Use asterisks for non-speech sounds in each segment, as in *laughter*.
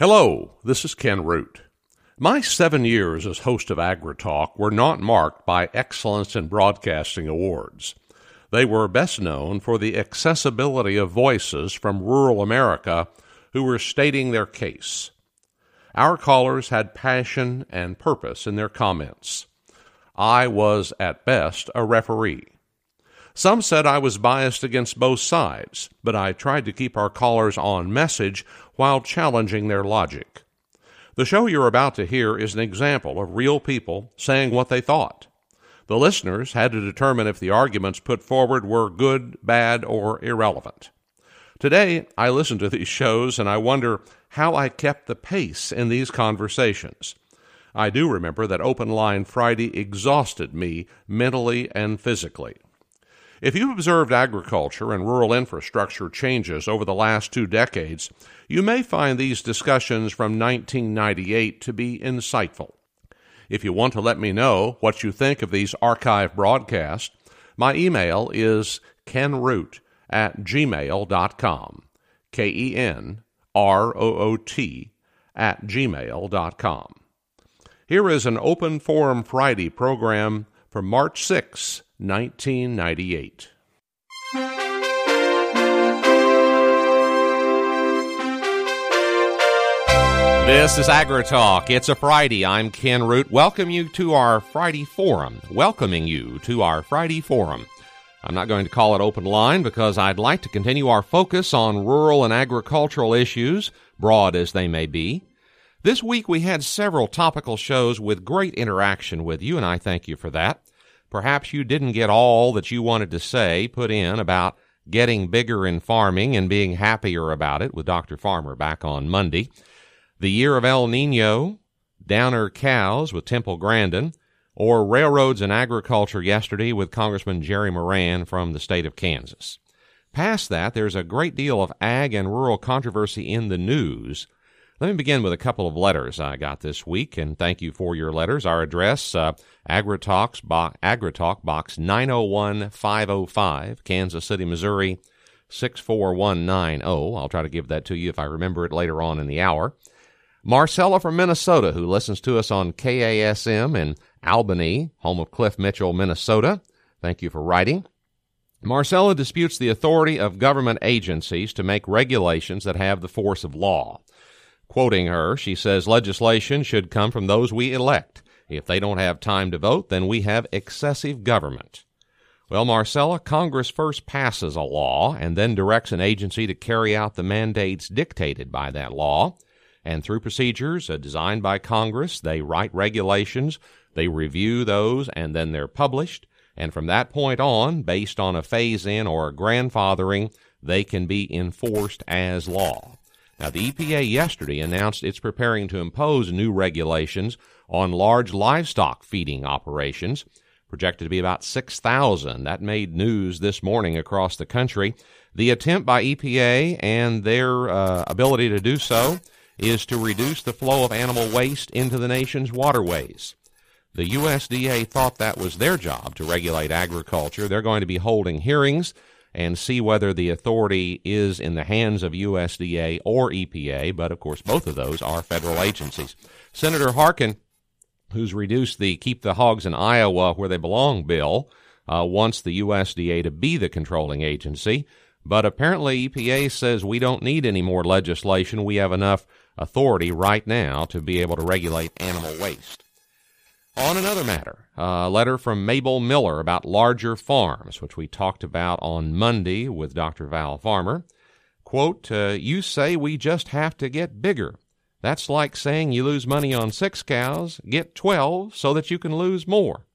Hello, this is Ken Root. My seven years as host of AgriTalk were not marked by excellence in broadcasting awards. They were best known for the accessibility of voices from rural America who were stating their case. Our callers had passion and purpose in their comments. I was, at best, a referee. Some said I was biased against both sides, but I tried to keep our callers on message while challenging their logic. The show you're about to hear is an example of real people saying what they thought. The listeners had to determine if the arguments put forward were good, bad, or irrelevant. Today, I listen to these shows and I wonder how I kept the pace in these conversations. I do remember that Open Line Friday exhausted me mentally and physically. If you've observed agriculture and rural infrastructure changes over the last two decades, you may find these discussions from 1998 to be insightful. If you want to let me know what you think of these archive broadcasts, my email is kenroot at gmail.com. K E N R O O T at gmail.com. Here is an Open Forum Friday program for March 6, 1998. This is AgriTalk. It's a Friday. I'm Ken Root. Welcome you to our Friday Forum. Welcoming you to our Friday Forum. I'm not going to call it open line because I'd like to continue our focus on rural and agricultural issues, broad as they may be. This week we had several topical shows with great interaction with you, and I thank you for that. Perhaps you didn't get all that you wanted to say put in about getting bigger in farming and being happier about it with Dr. Farmer back on Monday. The year of El Nino, Downer cows with Temple Grandin, or railroads and agriculture yesterday with Congressman Jerry Moran from the state of Kansas. Past that, there's a great deal of ag and rural controversy in the news let me begin with a couple of letters I got this week, and thank you for your letters. Our address, uh, AgriTalks, bo- AgriTalk Box 901505, Kansas City, Missouri 64190. I'll try to give that to you if I remember it later on in the hour. Marcella from Minnesota, who listens to us on KASM in Albany, home of Cliff Mitchell, Minnesota. Thank you for writing. Marcella disputes the authority of government agencies to make regulations that have the force of law. Quoting her, she says legislation should come from those we elect. If they don't have time to vote, then we have excessive government. Well, Marcella, Congress first passes a law and then directs an agency to carry out the mandates dictated by that law. And through procedures uh, designed by Congress, they write regulations, they review those, and then they're published. And from that point on, based on a phase in or a grandfathering, they can be enforced as law. Now, the EPA yesterday announced it's preparing to impose new regulations on large livestock feeding operations, projected to be about 6,000. That made news this morning across the country. The attempt by EPA and their uh, ability to do so is to reduce the flow of animal waste into the nation's waterways. The USDA thought that was their job to regulate agriculture. They're going to be holding hearings and see whether the authority is in the hands of USDA or EPA, but of course, both of those are federal agencies. Senator Harkin, who's reduced the Keep the Hogs in Iowa Where They Belong bill, uh, wants the USDA to be the controlling agency. But apparently, EPA says we don't need any more legislation. We have enough authority right now to be able to regulate animal waste. On another matter, a letter from Mabel Miller about larger farms, which we talked about on Monday with Dr. Val Farmer. Quote, uh, You say we just have to get bigger. That's like saying you lose money on six cows, get 12 so that you can lose more.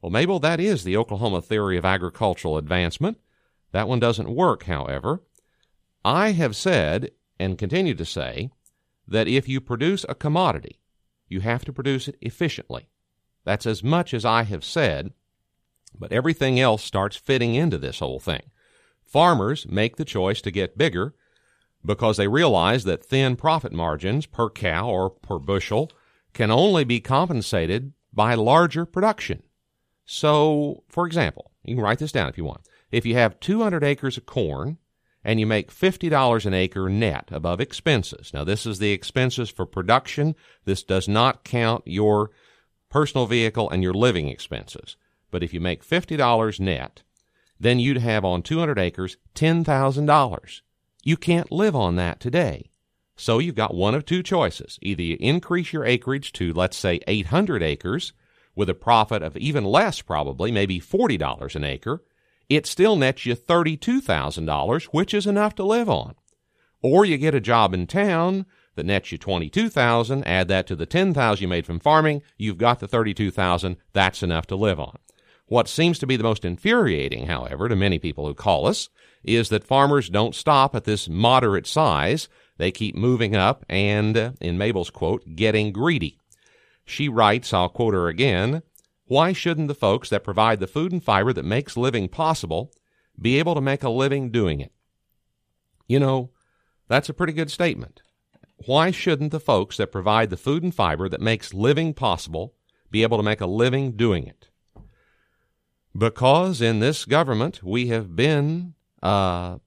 Well, Mabel, that is the Oklahoma theory of agricultural advancement. That one doesn't work, however. I have said, and continue to say, that if you produce a commodity, you have to produce it efficiently. That's as much as I have said, but everything else starts fitting into this whole thing. Farmers make the choice to get bigger because they realize that thin profit margins per cow or per bushel can only be compensated by larger production. So, for example, you can write this down if you want. If you have 200 acres of corn and you make $50 an acre net above expenses. Now, this is the expenses for production. This does not count your personal vehicle and your living expenses. But if you make $50 net, then you'd have on 200 acres $10,000. You can't live on that today. So you've got one of two choices. Either you increase your acreage to, let's say, 800 acres with a profit of even less, probably, maybe $40 an acre. It still nets you $32,000, which is enough to live on. Or you get a job in town that nets you 22,000, add that to the 10,000 you made from farming, you've got the 32,000, that's enough to live on. What seems to be the most infuriating, however, to many people who call us, is that farmers don't stop at this moderate size. They keep moving up and, uh, in Mabel's quote, getting greedy. She writes, I'll quote her again, why shouldn't the folks that provide the food and fiber that makes living possible be able to make a living doing it? You know, that's a pretty good statement. Why shouldn't the folks that provide the food and fiber that makes living possible be able to make a living doing it? Because in this government we have been uh,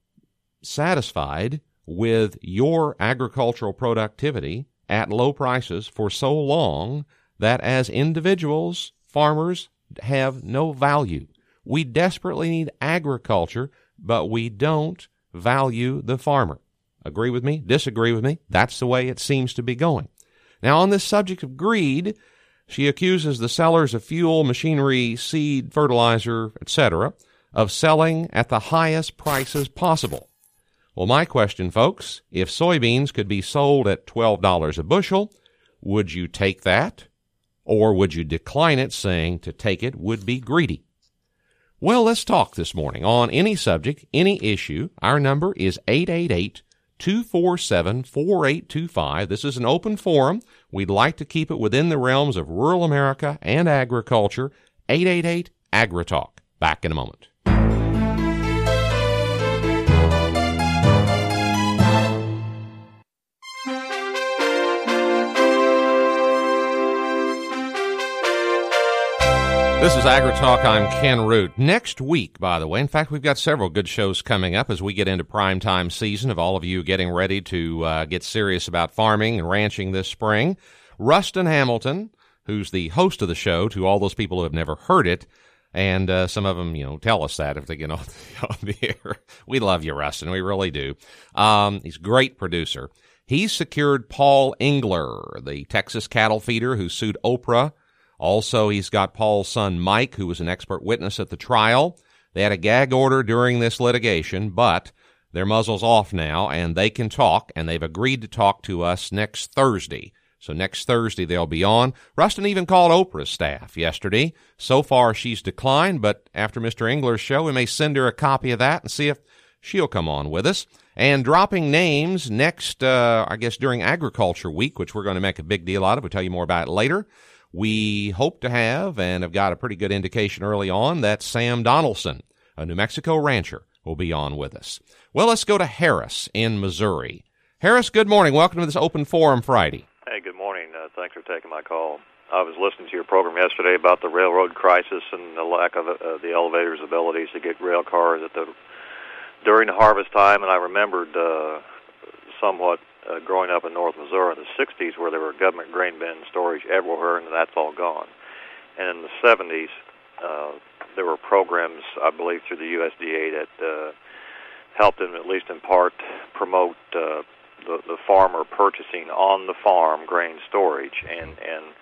satisfied with your agricultural productivity at low prices for so long that as individuals, farmers have no value. We desperately need agriculture, but we don't value the farmer. Agree with me? Disagree with me? That's the way it seems to be going. Now, on this subject of greed, she accuses the sellers of fuel, machinery, seed, fertilizer, etc., of selling at the highest prices possible. Well, my question, folks, if soybeans could be sold at $12 a bushel, would you take that? Or would you decline it, saying to take it would be greedy? Well, let's talk this morning on any subject, any issue. Our number is 888 247 4825. This is an open forum. We'd like to keep it within the realms of rural America and agriculture. 888 AgriTalk. Back in a moment. This is AgriTalk. I'm Ken Root. Next week, by the way, in fact, we've got several good shows coming up as we get into prime time season of all of you getting ready to uh, get serious about farming and ranching this spring. Rustin Hamilton, who's the host of the show, to all those people who have never heard it, and uh, some of them, you know, tell us that if they get *laughs* on the, on the air. We love you, Rustin. We really do. Um, he's a great producer. He's secured Paul Engler, the Texas cattle feeder who sued Oprah also, he's got Paul's son Mike, who was an expert witness at the trial. They had a gag order during this litigation, but their muzzle's off now and they can talk, and they've agreed to talk to us next Thursday. So next Thursday they'll be on. Rustin even called Oprah's staff yesterday. So far she's declined, but after Mr. Engler's show, we may send her a copy of that and see if she'll come on with us. And dropping names next, uh, I guess during Agriculture Week, which we're going to make a big deal out of. We'll tell you more about it later. We hope to have and have got a pretty good indication early on that Sam Donaldson, a New Mexico rancher, will be on with us. Well, let's go to Harris in Missouri. Harris, good morning. Welcome to this open forum Friday. Hey, good morning. Uh, thanks for taking my call. I was listening to your program yesterday about the railroad crisis and the lack of uh, the elevators' abilities to get rail cars at the during the harvest time, and I remembered uh, somewhat uh, growing up in North Missouri in the 60s where there were government grain bin storage everywhere, and that's all gone. And in the 70s, uh, there were programs, I believe, through the USDA that uh, helped them, at least in part, promote uh, the, the farmer purchasing on the farm grain storage. And, and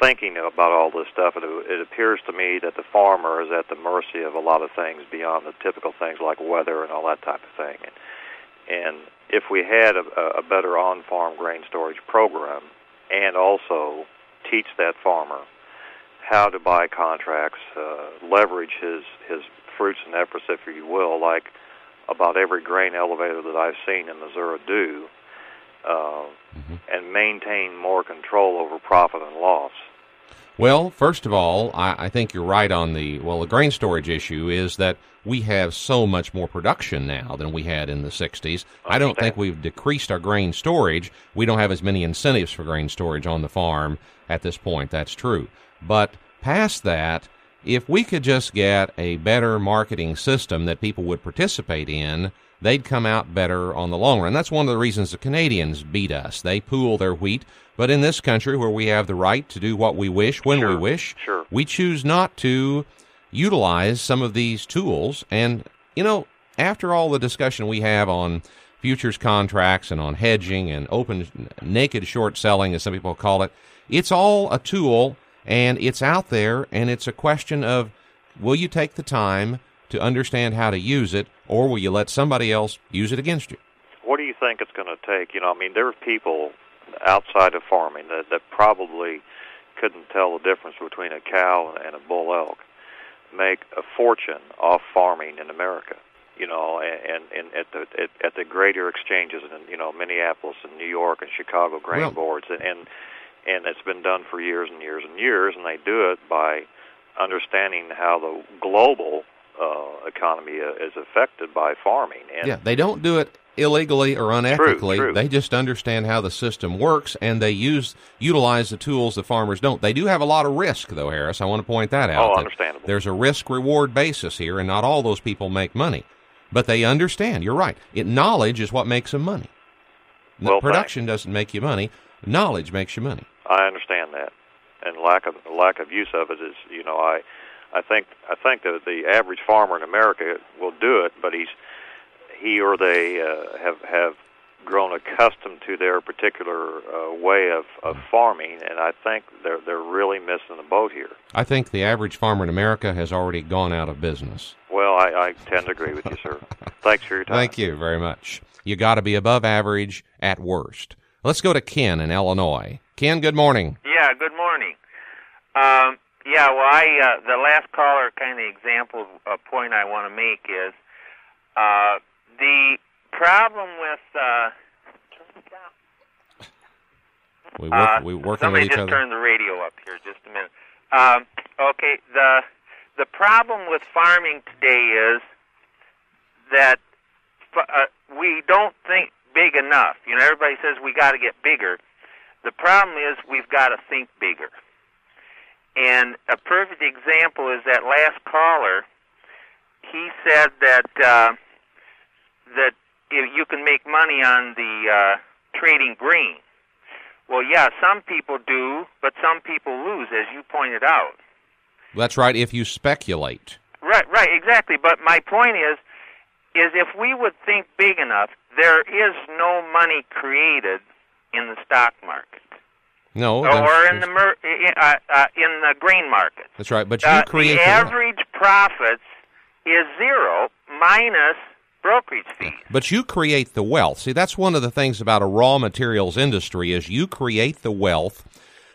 thinking about all this stuff, it, it appears to me that the farmer is at the mercy of a lot of things beyond the typical things like weather and all that type of thing. And, and if we had a, a better on-farm grain storage program and also teach that farmer how to buy contracts, uh, leverage his his fruits and efforts, if you will, like about every grain elevator that I've seen in Missouri do, uh, mm-hmm. and maintain more control over profit and loss. Well, first of all, I, I, think you're right on the well. The grain storage issue is that we have so much more production now than we had in the '60s. I, I don't think we've decreased our grain storage. We don't have as many incentives for grain storage on the farm at this point. That's true. But past that, if we could just get a better marketing system that people would participate in, they'd come out better on the long run. That's one of the reasons the Canadians beat us. They pool their wheat, but in this country where we have the right to do what we wish when Sure, we wish, sure. we choose not to utilize some of these tools. And, you know, after all the discussion we have on futures contracts and on hedging and open naked short selling, as some people call it, it's all a tool and it's out there and it's a question of will you take the time to understand how to use it or will you let somebody else use it against you? What do you think it's going to take? You know, I mean, there are people outside of farming that, that probably couldn't tell the difference between a cow and a bull elk, make a fortune off farming in America. You know, and, and at the at, at the greater exchanges in you know Minneapolis and New York and Chicago grain Well- boards, and and and it's been done for years and years and years, and they do it by understanding how the global uh, economy uh, is affected by farming. And Yeah, they don't do it illegally or unethically. true. true. They just understand how the system works and they use utilize the tools the farmers don't. They do have a lot of risk though, Harris. I want to point that out. Oh, that understandable. There's a risk reward basis here and not all those people make money. But they understand. You're right. It knowledge is what makes them money. Well, production doesn't make you money. Knowledge makes you money. I understand that, and lack of lack of use of it is, you know, I, I think I think that the average farmer in America will do it, but he's he or they uh, have have grown accustomed to their particular uh, way of, of farming, and I think they're they're really missing the boat here. I think the average farmer in America has already gone out of business. Well, I, I tend to agree with you, sir. Thanks for your time. Thank you very much. You got to be above average at worst. Let's go to Ken in Illinois. Ken, good morning. Yeah, good morning. Um, yeah, well, I uh, the last caller kind of example a point I want to make is uh, the problem with uh, We work, uh, we working somebody with each just other. turned the radio up here just a minute. Um, okay, the the problem with farming today is that uh, we don't think big enough. You know, everybody says we got to get bigger. The problem is we've got to think bigger. And a perfect example is that last caller. He said that uh, that you can make money on the uh, trading green. Well, yeah, some people do, but some people lose, as you pointed out. That's right. If you speculate, Right, right, exactly. But my point is, is if we would think big enough, there is no money created in the stock market no, or in the mer- uh, uh, in the grain market. that's right. But you Uh, create the the average profits is zero minus brokerage fees. But you create the wealth. See, that's one of the things about a raw materials industry is you create the wealth.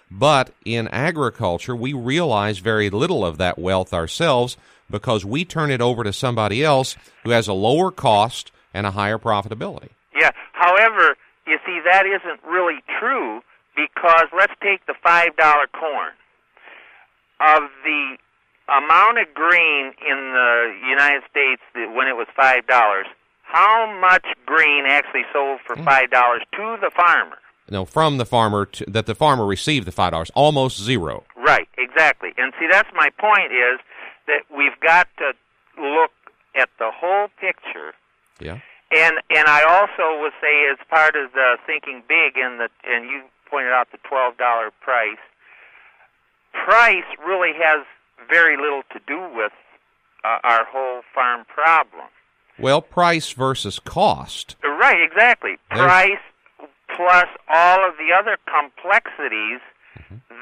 But in agriculture, we realize very little of that wealth ourselves because we turn it over to somebody else who has a lower cost and a higher profitability. Yeah. However, you see that isn't really true because let's take the five dollar corn. Of the amount of green in the United States that when it was five dollars, how much green actually sold for hmm. five dollars to the farmer? No, from the farmer to, that the farmer received the five dollars, almost zero. Right, exactly. And see, that's my point is that we've got to look at the whole picture Yeah. And and I also would say as part of the thinking big and the and you pointed out the twelve dollar price. Price really has very little to do with uh, our whole farm problem. Well, price versus cost. Right, exactly. There's- Price plus all of the other complexities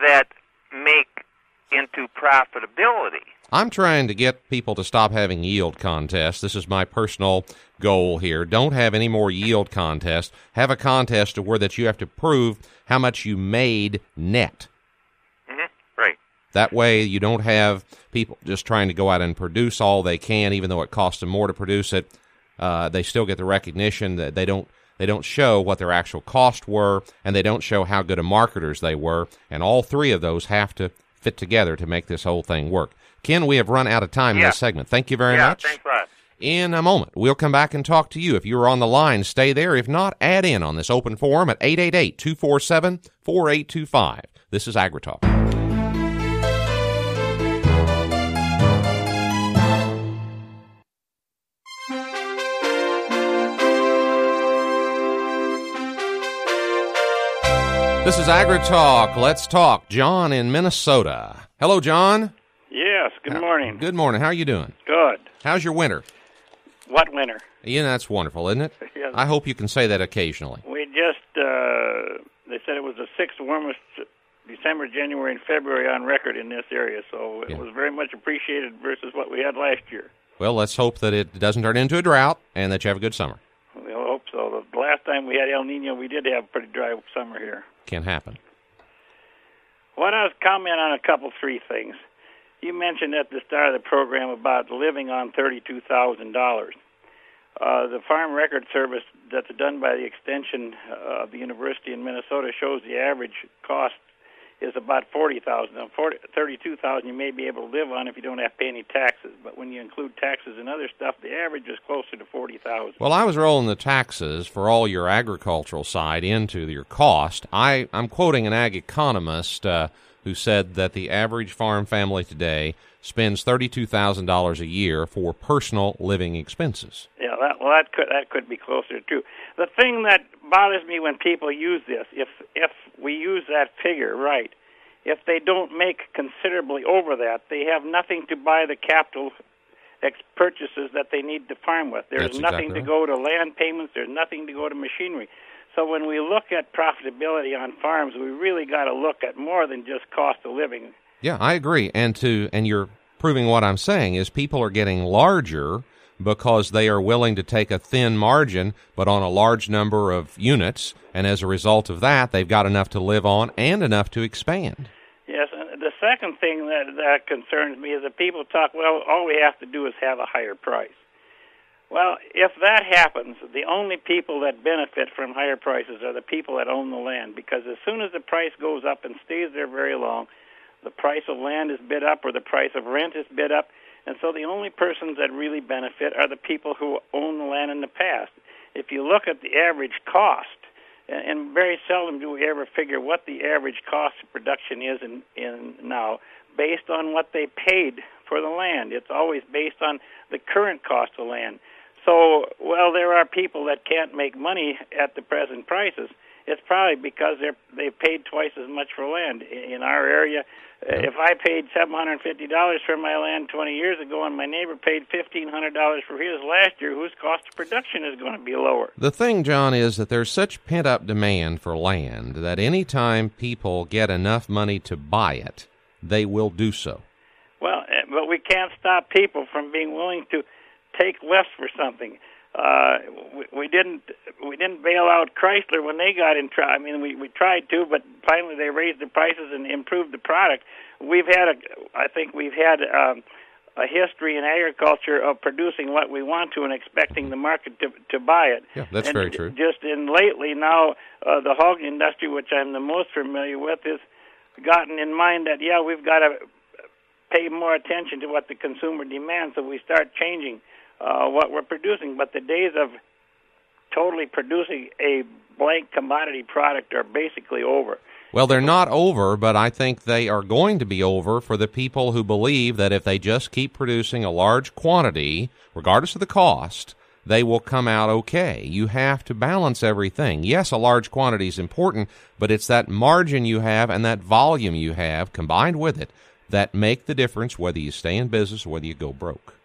that make into profitability. I'm trying to get people to stop having yield contests. This is my personal goal here. Don't have any more yield contests. Have a contest to where that you have to prove how much you made net. hmm Right. That way you don't have people just trying to go out and produce all they can, even though it costs them more to produce it. Uh, they still get the recognition that they don't they don't show what their actual costs were, and they don't show how good of marketers they were. And all three of those have to fit together to make this whole thing work. Ken, we have run out of time in this segment. Thank you very yeah, much. thanks a lot in a moment. We'll come back and talk to you. If you're on the line, stay there. If not, add in on this open forum at 888 247 4825. This is AgriTalk. This is AgriTalk. Let's talk. John in Minnesota. Hello, John. Yes, good morning. Good morning. How are you doing? Good. How's your winter? What winter? Yeah, that's wonderful, isn't it? *laughs* Yes. I hope you can say that occasionally. We just, uh, they said it was the sixth warmest December, January, and February on record in this area, so it Yeah. was very much appreciated versus what we had last year. Well, let's hope that it doesn't turn into a drought and that you have a good summer. We hope so. The last time we had El Nino, we did have a pretty dry summer here. Can happen. I was comment on a couple, three things. You mentioned at the start of the program about living on thirty-two thousand dollars. Uh, the Farm Record Service that's done by the extension uh, of the University in Minnesota shows the average cost is about forty thousand. Thirty-two thousand you may be able to live on if you don't have to pay any taxes, but when you include taxes and other stuff, the average is closer to forty thousand. Well, I was rolling the taxes for all your agricultural side into your cost. I, I'm quoting an ag economist uh, who said that the average farm family today spends $32,000 a year for personal living expenses. Yeah, that, well, that could that could be closer too. The thing that bothers me when people use this, if if we use that figure right, if they don't make considerably over that, they have nothing to buy the capital ex- purchases that they need to farm with. There's That's nothing exactly to go to land payments. There's nothing to go to machinery. So when we look at profitability on farms, we really got to look at more than just cost of living. Yeah, I agree. And to and you're proving what I'm saying is people are getting larger because they are willing to take a thin margin but on a large number of units and as a result of that they've got enough to live on and enough to expand. Yes, and the second thing that that concerns me is that people talk, well, all we have to do is have a higher price. Well, if that happens, the only people that benefit from higher prices are the people that own the land because as soon as the price goes up and stays there very long, the price of land is bid up or the price of rent is bid up, and so the only persons that really benefit are the people who own the land in the past. If you look at the average cost, and very seldom do we ever figure what the average cost of production is in, in now based on what they paid for the land. It's always based on the current cost of land. So, well, there are people that can't make money at the present prices. It's probably because they're they paid twice as much for land in our area. uh, If I paid seven hundred fifty dollars for my land twenty years ago, and my neighbor paid fifteen hundred dollars for his last year, whose cost of production is going to be lower? The thing, John, is that there's such pent up demand for land that any time people get enough money to buy it, they will do so. Well, eh, but we can't stop people from being willing to take less for something. Uh, we, we didn't we didn't bail out Chrysler when they got in trouble. I mean, we we tried to, but finally they raised the prices and improved the product. We've had a, I think we've had um, a history in agriculture of producing what we want to and expecting the market to to buy it. Yeah, that's and very true. Just in lately now, uh, the hog industry, which I'm the most familiar with, is gotten in mind that yeah, we've got to pay more attention to what the consumer demands, so we start changing uh, Uh, what we're producing. But the days of totally producing a blank commodity product are basically over. Well, they're not over, but I think they are going to be over for the people who believe that if they just keep producing a large quantity, regardless of the cost, they will come out okay. You have to balance everything. Yes, a large quantity is important, but it's that margin you have and that volume you have combined with it that make the difference whether you stay in business or whether you go broke.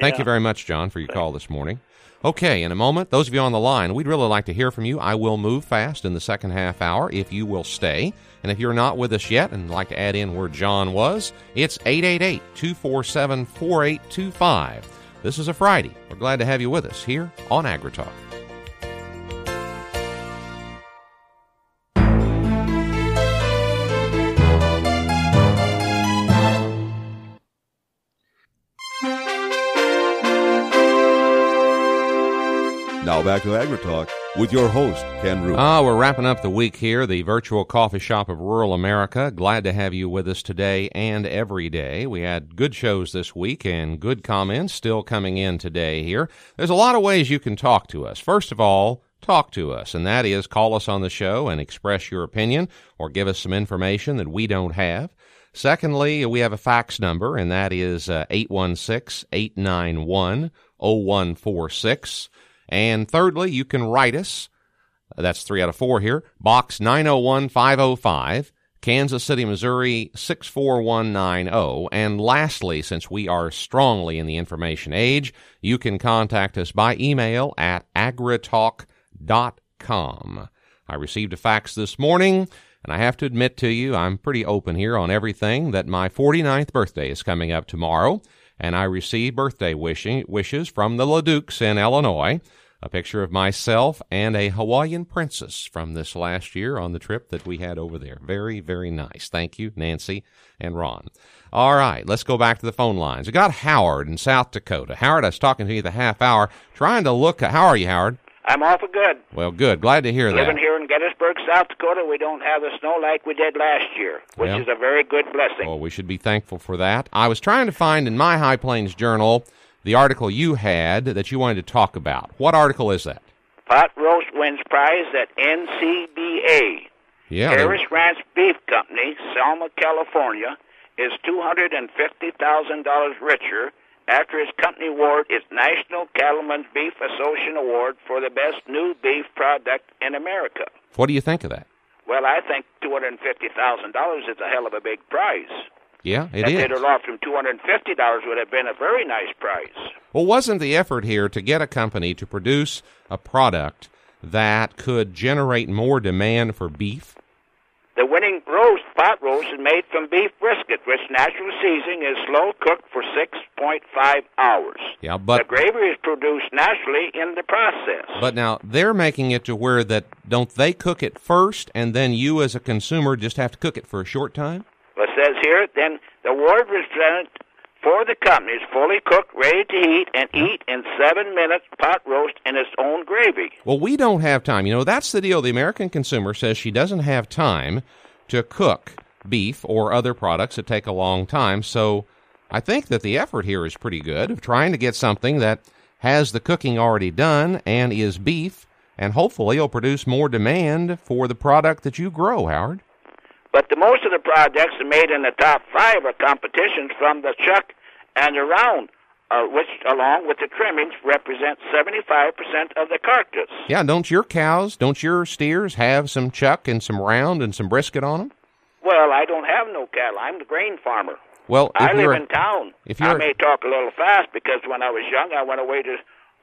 Thank Yeah. you very much, John, for your call this morning. Okay, in a moment, those of you on the line, we'd really like to hear from you. I will move fast in the second half hour if you will stay. And if you're not with us yet and like to add in where John was, it's 888 247 4825. This is a Friday. We're glad to have you with us here on AgriTalk. Back to AgriTalk with your host, Ken Root. Ah, we're wrapping up the week here, the virtual coffee shop of rural America. Glad to have you with us today and every day. We had good shows this week and good comments still coming in today here. There's a lot of ways you can talk to us. First of all, talk to us, and that is call us on the show and express your opinion or give us some information that we don't have. Secondly, we have a fax number, and that is uh, 816 891 0146. And thirdly, you can write us That's three out of four here. Box 901505, Kansas City, Missouri 64190. And lastly, since we are strongly in the information age, you can contact us by email at agritalk.com. I received a fax this morning, and I have to admit to you, I'm pretty open here on everything, that my 49th birthday is coming up tomorrow, and I received birthday wishing, wishes from the LeDukes in Illinois a picture of myself and a Hawaiian princess from this last year on the trip that we had over there. Very, very nice. Thank you, Nancy and Ron. All right, let's go back to the phone lines. We got Howard in South Dakota. Howard, I was talking to you the half hour, trying to look. How are you, Howard? I'm awful good. Well, good. Glad to hear that. Living here in Gettysburg, South Dakota, we don't have the snow like we did last year, which Well. is a very good blessing. Well, we should be thankful for that. I was trying to find in my High Plains Journal the article you had that you wanted to talk about. What article is that? Pot roast wins prize at NCBA. Yeah. they- Harris Ranch Beef Company, Selma, California, is $250,000 richer after its company award its National Cattlemen's Beef Association Award for the best new beef product in America. What do you think of that? Well, I think $250,000 is a hell of a big prize. Yeah, it if is. they'd have lost him $250 would have been a very nice prize. Well, wasn't the effort here to get a company to produce a product that could generate more demand for beef? The winning roast, pot roast, is made from beef brisket, which natural seasoning is slow cooked for 6.5 hours. Yeah, but the gravy is produced naturally in the process. but now they're making it to where that don't they cook it first and then you as a consumer just have to cook it for a short time? Well, it says here, then the award was presented for the company is fully cooked, ready to eat, and eat in seven minutes pot roast in its own gravy. Well, we don't have time. You know, that's the deal. The American consumer says she doesn't have time to cook beef or other products that take a long time. So I think that the effort here is pretty good of trying to get something that has the cooking already done and is beef, and hopefully it'll produce more demand for the product that you grow, Howard. But the most of the projects are made in the top five of competitions from the chuck and the round, uh, which, along with the trimmings, represent 75% of the carcass. Yeah, don't your cows, don't your steers have some chuck and some round and some brisket on them? Well, I don't have no cattle. I'm the grain farmer. Well, if I you're live in town. if you're- may talk a little fast because when I was young, I went away to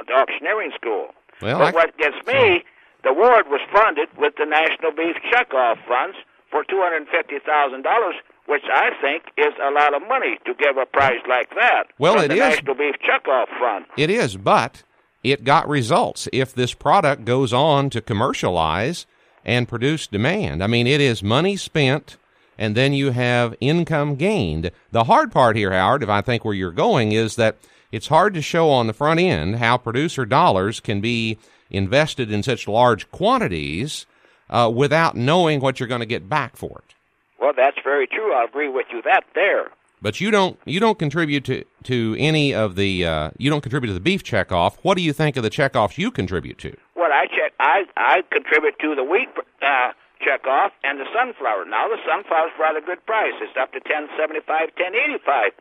the auctioneering school. Well, but I- what gets me, the award was funded with the National Beef Checkoff Funds for two hundred and fifty thousand dollars, which I think is a lot of money to give a prize like that. Well, it the is. National Beef Checkoff Fund. It is, but it got results. If this product goes on to commercialize and produce demand, I mean, it is money spent and then you have income gained. The hard part here, Howard, if I think where you're going, is that it's hard to show on the front end how producer dollars can be invested in such large quantities uh, without knowing what you're going to get back for it. Well, that's very true. I agree with you that there. But you don't you don't contribute to to any of the uh, you don't contribute to the beef checkoff. What do you think of the checkoffs you contribute to? Well, I check. I I contribute to the wheat uh, checkoff and the sunflower. Now the sunflower's rather good price. It's up to ten seventy five, ten eighty five.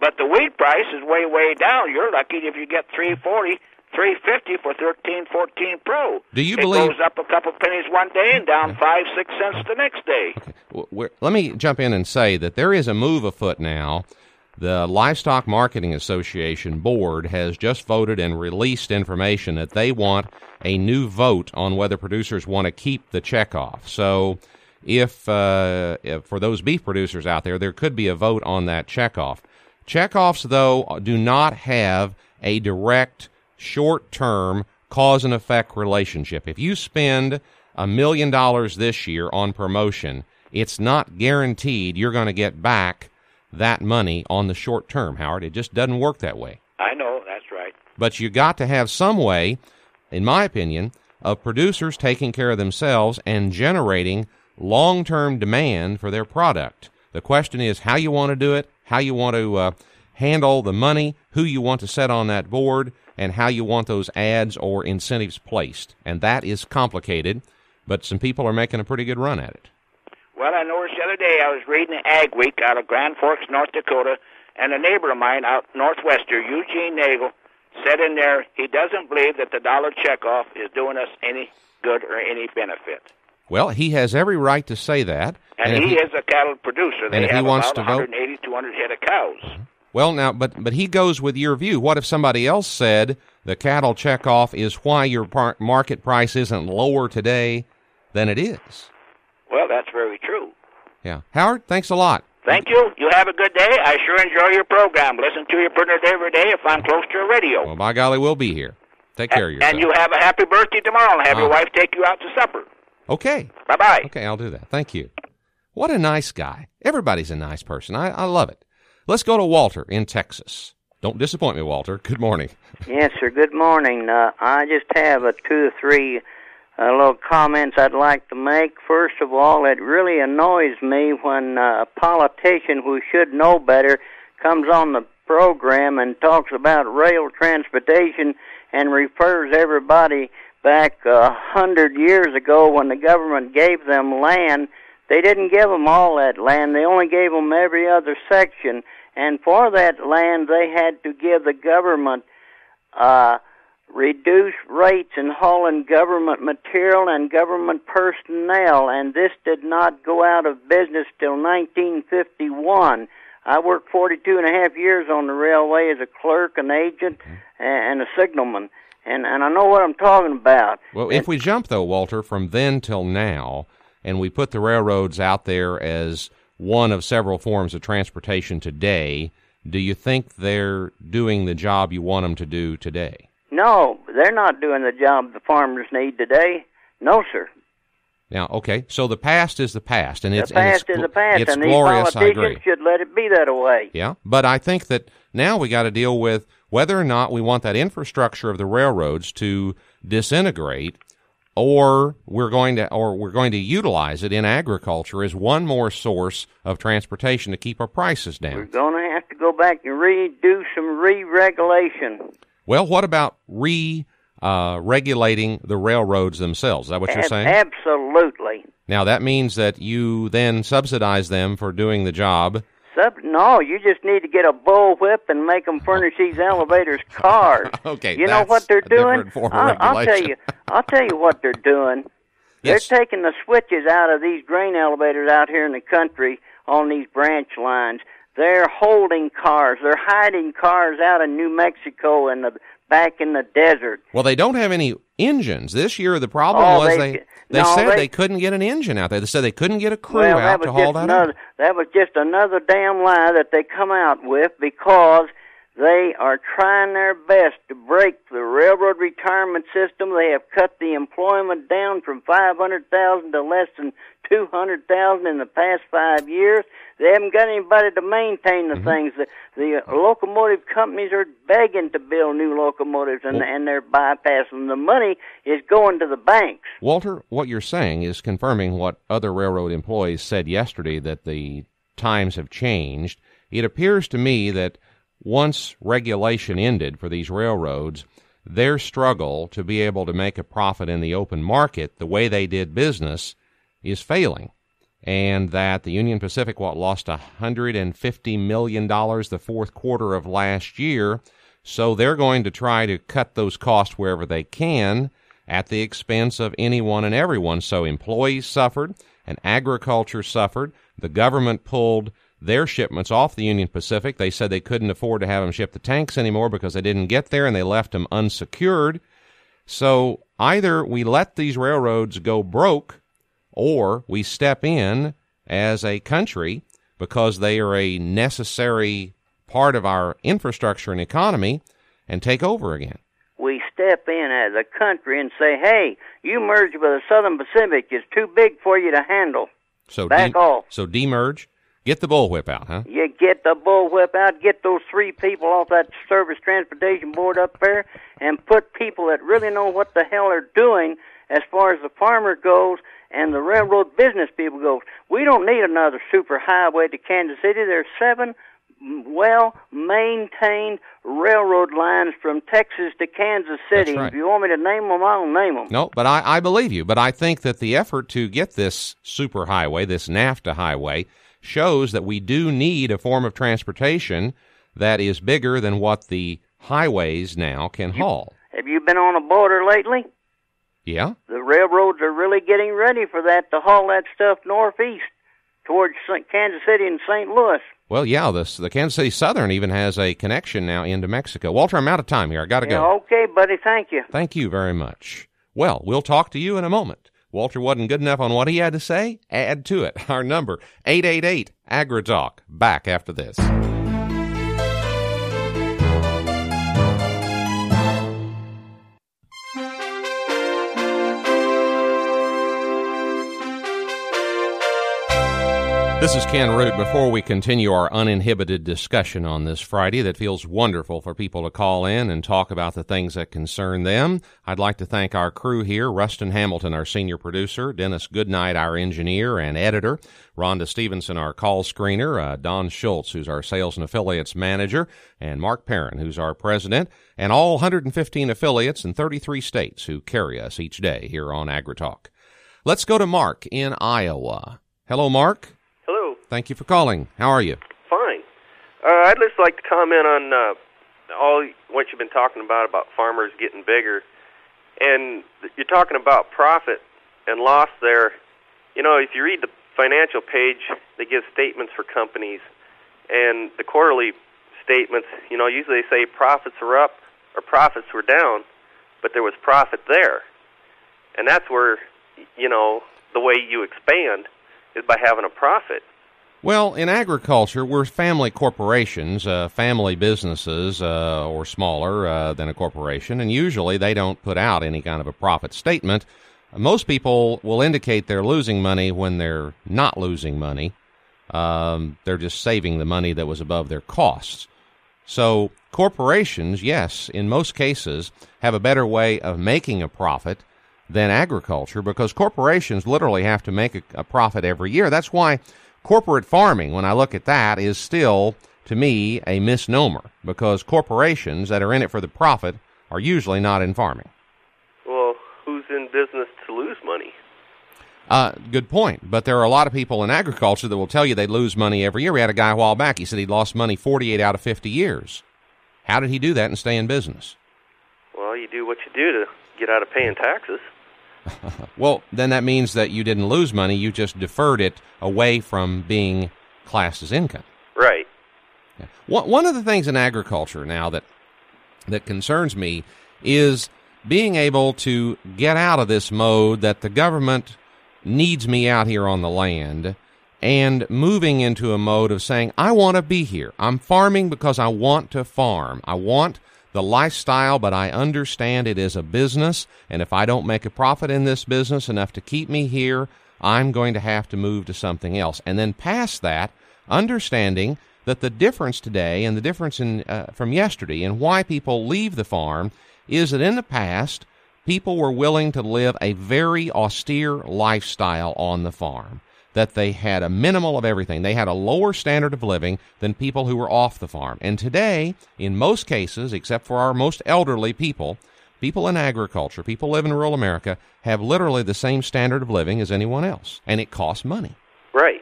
But the wheat price is way way down. You're lucky if you get three forty, three fifty for thirteen fourteen pro. Do you it believe- goes up a couple pennies one day and down five six cents the next day? We're- let me jump in and say that there is a move afoot now. The Livestock Marketing Association board has just voted and released information that they want a new vote on whether producers want to keep the checkoff. So, if, uh, if for those beef producers out there, there could be a vote on that checkoff. Checkoffs, though, do not have a direct short term cause and effect relationship. If you spend a million dollars this year on promotion, it's not guaranteed you're going to get back that money on the short term, Howard. It just doesn't work that way. I know that's right. But you got to have some way, in my opinion, of producers taking care of themselves and generating long term demand for their product. The question is how you want to do it, how you want to uh, handle the money, who you want to set on that board, and how you want those ads or incentives placed. And that is complicated, but some people are making a pretty good run at it. Well, I noticed the other day I was reading Ag Week out of Grand Forks, North Dakota, and a neighbor of mine out northwester, Eugene Nagel, said in there he doesn't believe that the dollar checkoff is doing us any good or any benefit. Well, he has every right to say that. And, if he, is a cattle producer. They and if he wants about to vote- 180, 200 head of cows. Mm-hmm. Well, now, but but he goes with your view. What if somebody else said the cattle checkoff is why your par- market price isn't lower today than it is? Well, that's very true. Yeah, Howard, thanks a lot. Thank you. You have a good day. I sure enjoy your program. Listen to your much every day if I'm close to a radio. Well, by golly, we'll be here. Take care of yourself. and you have a happy birthday tomorrow and have your Uh. wife take you out to supper. okay, Bye bye. okay, I'll do that. Thank you. What a nice guy. Everybody's a nice person. I, I love it. Let's go to Walter in Texas. Don't disappoint me, Walter. Good morning. Yes, sir. Good morning. Uh, I just have a two or three uh, little comments I'd like to make. First of all, it really annoys me when uh, a politician who should know better comes on the program and talks about rail transportation and refers everybody back a hundred years ago when the government gave them land. They didn't give them all that land. They only gave them every other section. And for that land, they had to give the government uh, reduced rates in hauling government material and government personnel, and this did not go out of business till 1951. I worked 42 and a half years on the railway as a clerk, an agent, and a signalman, and and I know what I'm talking about. Well, if we jump though, Walter, from then till now, and we put the railroads out there as one of several forms of transportation today, do you think they're doing the job you want them to do today? No, they're not doing the job the farmers need today. No, sir. Now, okay, so the past is the past, and it's the past and it's, is the past, It's and these glorious. I agree. politicians should let it be that way. Yeah, but I think that now we got to deal with whether or not we want that infrastructure of the railroads to disintegrate, or we're going to or we're going to utilize it in agriculture as one more source of transportation to keep our prices down. We're going to have to go back and redo some re-regulation. Well, what about re uh, regulating the railroads themselves? Is that what you're Ab- saying? Absolutely. Now that means that you then subsidize them for doing the job. Sub- no, you just need to get a bullwhip and make them furnish these elevators cars. *laughs* Okay, you know what they're doing? different form of I'll, I'll tell you. I'll tell you what they're doing. Yes. They're taking the switches out of these grain elevators out here in the country on these branch lines. They're holding cars. They're hiding cars out in New Mexico and the back in the desert. Well, they don't have any engines this year. The problem Oh, was they- they they no, said they- they, couldn't get an engine out there. They said they couldn't get a crew well, out to haul that another. out. That was just another damn lie that they come out with because they are trying their best to break the railroad retirement system. They have cut the employment down from five hundred thousand to less than two hundred thousand in the past five years. They haven't got anybody to maintain the Mm-hmm. things. The, the locomotive companies are begging to build new locomotives, and and they're bypassing. The money is going to the banks. Walter, what you're saying is confirming what other railroad employees said yesterday that the times have changed. It appears to me that once regulation ended for these railroads, their struggle to be able to make a profit in the open market, the way they did business, is failing. And that the Union Pacific, what, lost $150 million the fourth quarter of last year. So they're going to try to cut those costs wherever they can at the expense of anyone and everyone. So employees suffered and agriculture suffered. The government pulled their shipments off the Union Pacific. They said they couldn't afford to have them ship the tanks anymore because they didn't get there and they left them unsecured. So either we let these railroads go broke or we step in as a country because they are a necessary part of our infrastructure and economy and take over again. we step in as a country and say, "Hey, you merge with the Southern Pacific. It's too big for you to handle. So Back de- off." So demerge, get the bullwhip out, huh? You get the bullwhip out, get those three people off that Surface Transportation Board up there, and put people that really know what the hell they're doing as far as the farmer goes and the railroad business people goes. We don't need another super highway to Kansas City. There's seven well maintained railroad lines from Texas to Kansas City. right. If you want me to name them, I'll name them. No, but I, I believe you. But I think that the effort to get this superhighway, this NAFTA highway, shows that we do need a form of transportation that is bigger than what the highways now can haul. Have you been on a border lately? Yeah. The railroads are really getting ready for that to haul that stuff northeast towards Kansas City and St. Louis. Well, yeah, this, the Kansas City Southern even has a connection now into Mexico. Walter, I'm out of time here. I got to Yeah, go. okay, buddy. Thank you. Thank you very much. Well, we'll talk to you in a moment. Walter wasn't good enough on what he had to say? Add to it. Our number, 888 AgriTalk. Back after this. This is Ken Root. Before we continue our uninhibited discussion on this Friday that feels wonderful for people to call in and talk about the things that concern them, I'd like to thank our crew here Rustin Hamilton, our senior producer, Dennis Goodnight, our engineer and editor, Rhonda Stevenson, our call screener, uh, Don Schultz, who's our sales and affiliates manager, and Mark Perrin, who's our president, and all 115 affiliates in 33 states who carry us each day here on AgriTalk. Let's go to Mark in Iowa. Hello, Mark. Thank you for calling. How are you? Fine. Uh, I'd just like to comment on uh, all what you've been talking about about farmers getting bigger, and you're talking about profit and loss there. You know, if you read the financial page, they give statements for companies, and the quarterly statements. You know, usually they say profits are up or profits were down, but there was profit there, and that's where you know the way you expand is by having a profit. Well, in agriculture, we're family corporations, uh, family businesses, uh, or smaller uh, than a corporation, and usually they don't put out any kind of a profit statement. Most people will indicate they're losing money when they're not losing money. Um, they're just saving the money that was above their costs. So, corporations, yes, in most cases, have a better way of making a profit than agriculture because corporations literally have to make a, a profit every year. That's why corporate farming, when I look at that, is still, to me, a misnomer because corporations that are in it for the profit are usually not in farming. Well, who's in business to lose money? Uh, good point. But there are a lot of people in agriculture that will tell you they lose money every year. We had a guy a while back. He said he lost money 48 out of 50 years. How did he do that and stay in business? Well, you do what you do to get out of paying taxes. Well, then that means that you didn't lose money. You just deferred it away from being classed as income. Right. Yeah. One one of the things in agriculture now that that concerns me is being able to get out of this mode that the government needs me out here on the land and moving into a mode of saying, I want to be here. I'm farming because I want to farm. I want the lifestyle, but I understand it is a business, and if I don't make a profit in this business enough to keep me here, I'm going to have to move to something else. And then past that, understanding that the difference today and the difference in uh, from yesterday and why people leave the farm is that in the past people were willing to live a very austere lifestyle on the farm that they had a minimal of everything they had a lower standard of living than people who were off the farm and today in most cases except for our most elderly people people in agriculture people live in rural america have literally the same standard of living as anyone else and it costs money Right.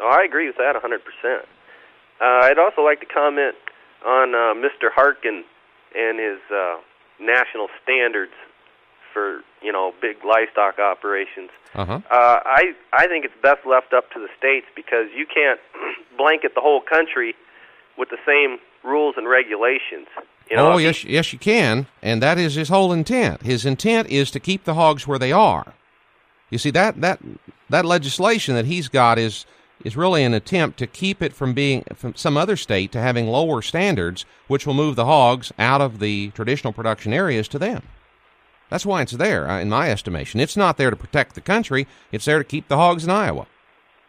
Oh, I agree with that a 100%. Uh, I'd also like to comment on uh, Mr. Harkin and his uh, national standards for you know big livestock operations. uh-huh Uh, I I think it's best left up to the states because you can't *clears throat* blanket the whole country with the same rules and regulations. You know, oh yes, yes, you can, and that is his whole intent. His intent is to keep the hogs where they are. You see that that that legislation that he's got is is really an attempt to keep it from being from some other state to having lower standards, which will move the hogs out of the traditional production areas to them. That's why it's there, uh, in my estimation. It's not there to protect the country; it's there to keep the hogs in Iowa.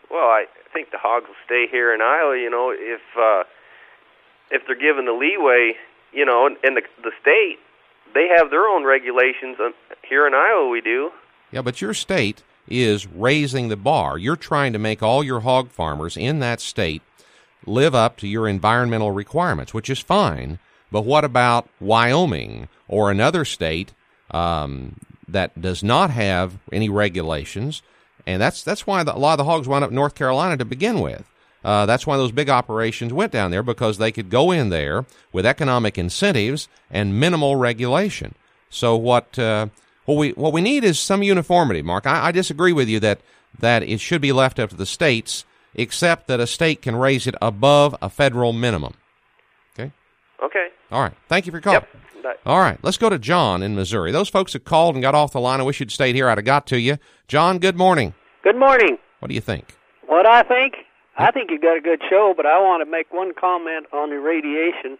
Well, I think the hogs will stay here in Iowa. You know, if uh, if they're given the leeway, you know, and, and the the state, they have their own regulations. Um, Here in Iowa, we do. Yeah, but your state is raising the bar. You're trying to make all your hog farmers in that state live up to your environmental requirements, which is fine. But what about Wyoming or another state um, that does not have any regulations? And that's that's why the, a lot of the hogs wound up in North Carolina to begin with. Uh, that's why those big operations went down there because they could go in there with economic incentives and minimal regulation. So what uh, What we what we need is some uniformity, Mark. I, I disagree with you that that it should be left up to the states, except that a state can raise it above a federal minimum. Okay. Okay. All right. Thank you for your call. Yep. Bye. All right, let's go to John in Missouri. Those folks that called and got off the line, I wish you'd stayed here. I'd have got to you. John, good morning. Good morning. What do you think? What I think? I think you've got a good show, but I want to make one comment on the radiation.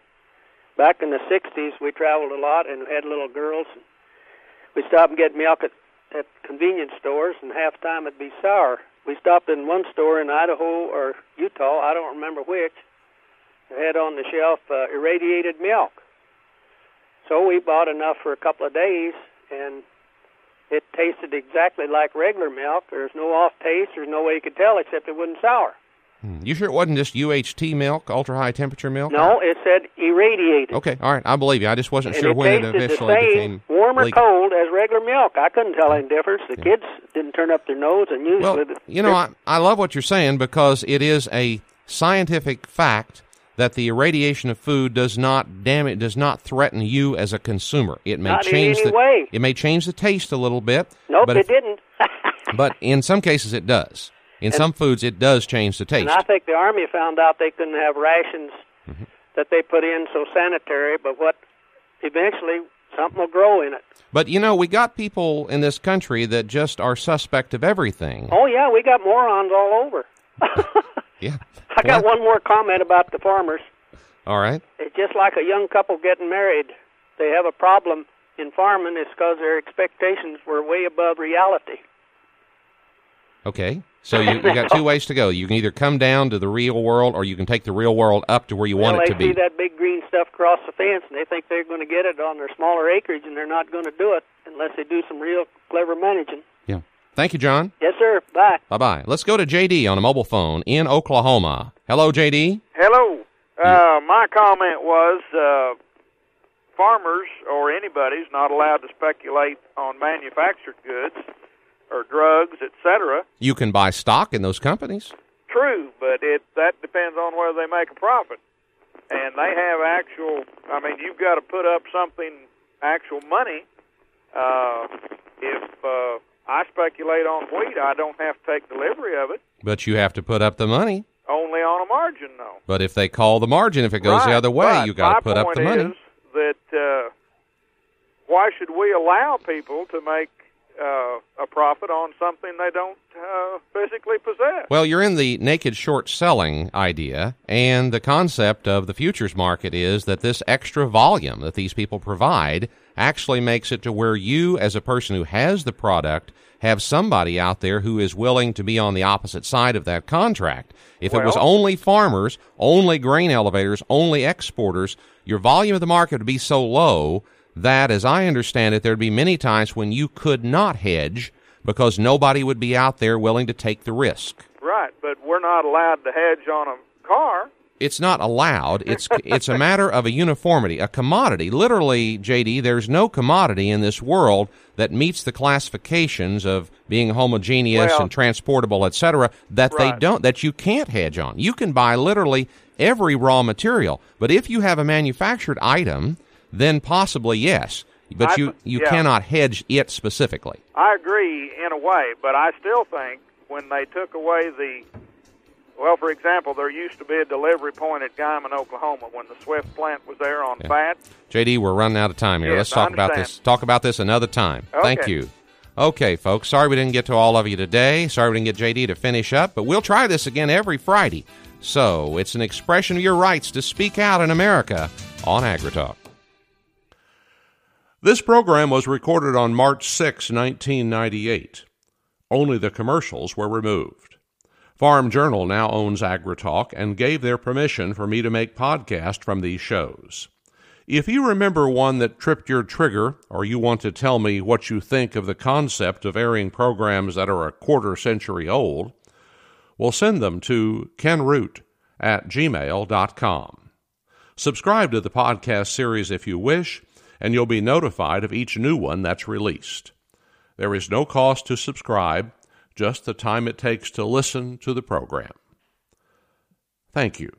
Back in the 60s, we traveled a lot and had little girls. We stopped and get milk at, at convenience stores, and half the time it'd be sour. We stopped in one store in Idaho or Utah, I don't remember which, had on the shelf uh, irradiated milk. So we bought enough for a couple of days, and it tasted exactly like regular milk. There's no off taste. There's no way you could tell except it wasn't sour. Hmm. You sure it wasn't just UHT milk, ultra high temperature milk? No, it said irradiated. Okay, all right, I believe you. I just wasn't and sure it when it tasted the eventually same, became warm or legal. cold as regular milk. I couldn't tell any difference. The kids didn't turn up their nose, and usually, Well, you know, I, I love what you're saying because it is a scientific fact that the irradiation of food does not damage, does not threaten you as a consumer. It may Not in change any the way. it may change the taste a little bit. nope, but it didn't. *laughs* But in some cases, it does. In some foods, it does change the taste. And I think the army found out they couldn't have rations Mm-hmm. that they put in so sanitary. But what eventually something will grow in it. But you know, we got people in this country that just are suspect of everything. Oh yeah, we got morons all over. *laughs* Yeah. *laughs* I got Well, one more comment about the farmers. All right. It's just like a young couple getting married. They have a problem in farming. It's because their expectations were way above reality. Okay. So you, you got two *laughs* ways to go. You can either come down to the real world, or you can take the real world up to where you well, want it to be. They see that big green stuff across the fence, and they think they're going to get it on their smaller acreage, and they're not going to do it unless they do some real clever managing. Yeah. Thank you, John. Yes, sir. Bye. Bye bye. Let's go to JD on a mobile phone in Oklahoma. Hello, JD. Hello. Uh, my comment was uh, farmers or anybody's not allowed to speculate on manufactured goods or drugs, etc. You can buy stock in those companies. True, but it that depends on whether they make a profit. And they have actual. I mean, you've got to put up something, actual money. Uh, if uh, I speculate on wheat, I don't have to take delivery of it. But you have to put up the money. Only on a margin, though. But if they call the margin, if it goes the other way, right. you got to put up the money. Is that uh, why should we allow people to make uh, a profit on something they don't uh, physically possess? Well, you're in the naked short selling idea, and the concept of the futures market is that this extra volume that these people provide actually makes it to where you, as a person who has the product, have somebody out there who is willing to be on the opposite side of that contract. If it was only farmers, only grain elevators, only exporters, your volume of the market would be so low that, as I understand it, there'd be many times when you could not hedge because nobody would be out there willing to take the risk. Right, but we're not allowed to hedge on a car. It's not allowed. It's *laughs* it's a matter of a uniformity, a commodity. Literally, JD, there's no commodity in this world that meets the classifications of being homogeneous Well- and transportable, etc. That they don't, that you can't hedge on. You can buy literally every raw material, but if you have a manufactured item, then possibly yes, but I- you you yeah. cannot hedge it specifically. I agree in a way, but I still think when they took away the well, for example, there used to be a delivery point at Guymon, Oklahoma, when the Swift plant was there on fat. JD, we're running out of time here. Yes, Let's talk about this. Talk about this another time. Thank you. Okay, folks. Sorry we didn't get to all of you today. Sorry we didn't get JD to finish up, but we'll try this again every Friday. So it's an expression of your rights to speak out in America on AgriTalk. This program was recorded on March 6, 1998. Only the commercials were removed. Farm Journal now owns AgriTalk and gave their permission for me to make podcasts from these shows. If you remember one that tripped your trigger, or you want to tell me what you think of the concept of airing programs that are a quarter century old, well, send them to kenroot at gmail.com. Subscribe to the podcast series if you wish, and you'll be notified of each new one that's released. There is no cost to subscribe, just the time it takes to listen to the program. Thank you.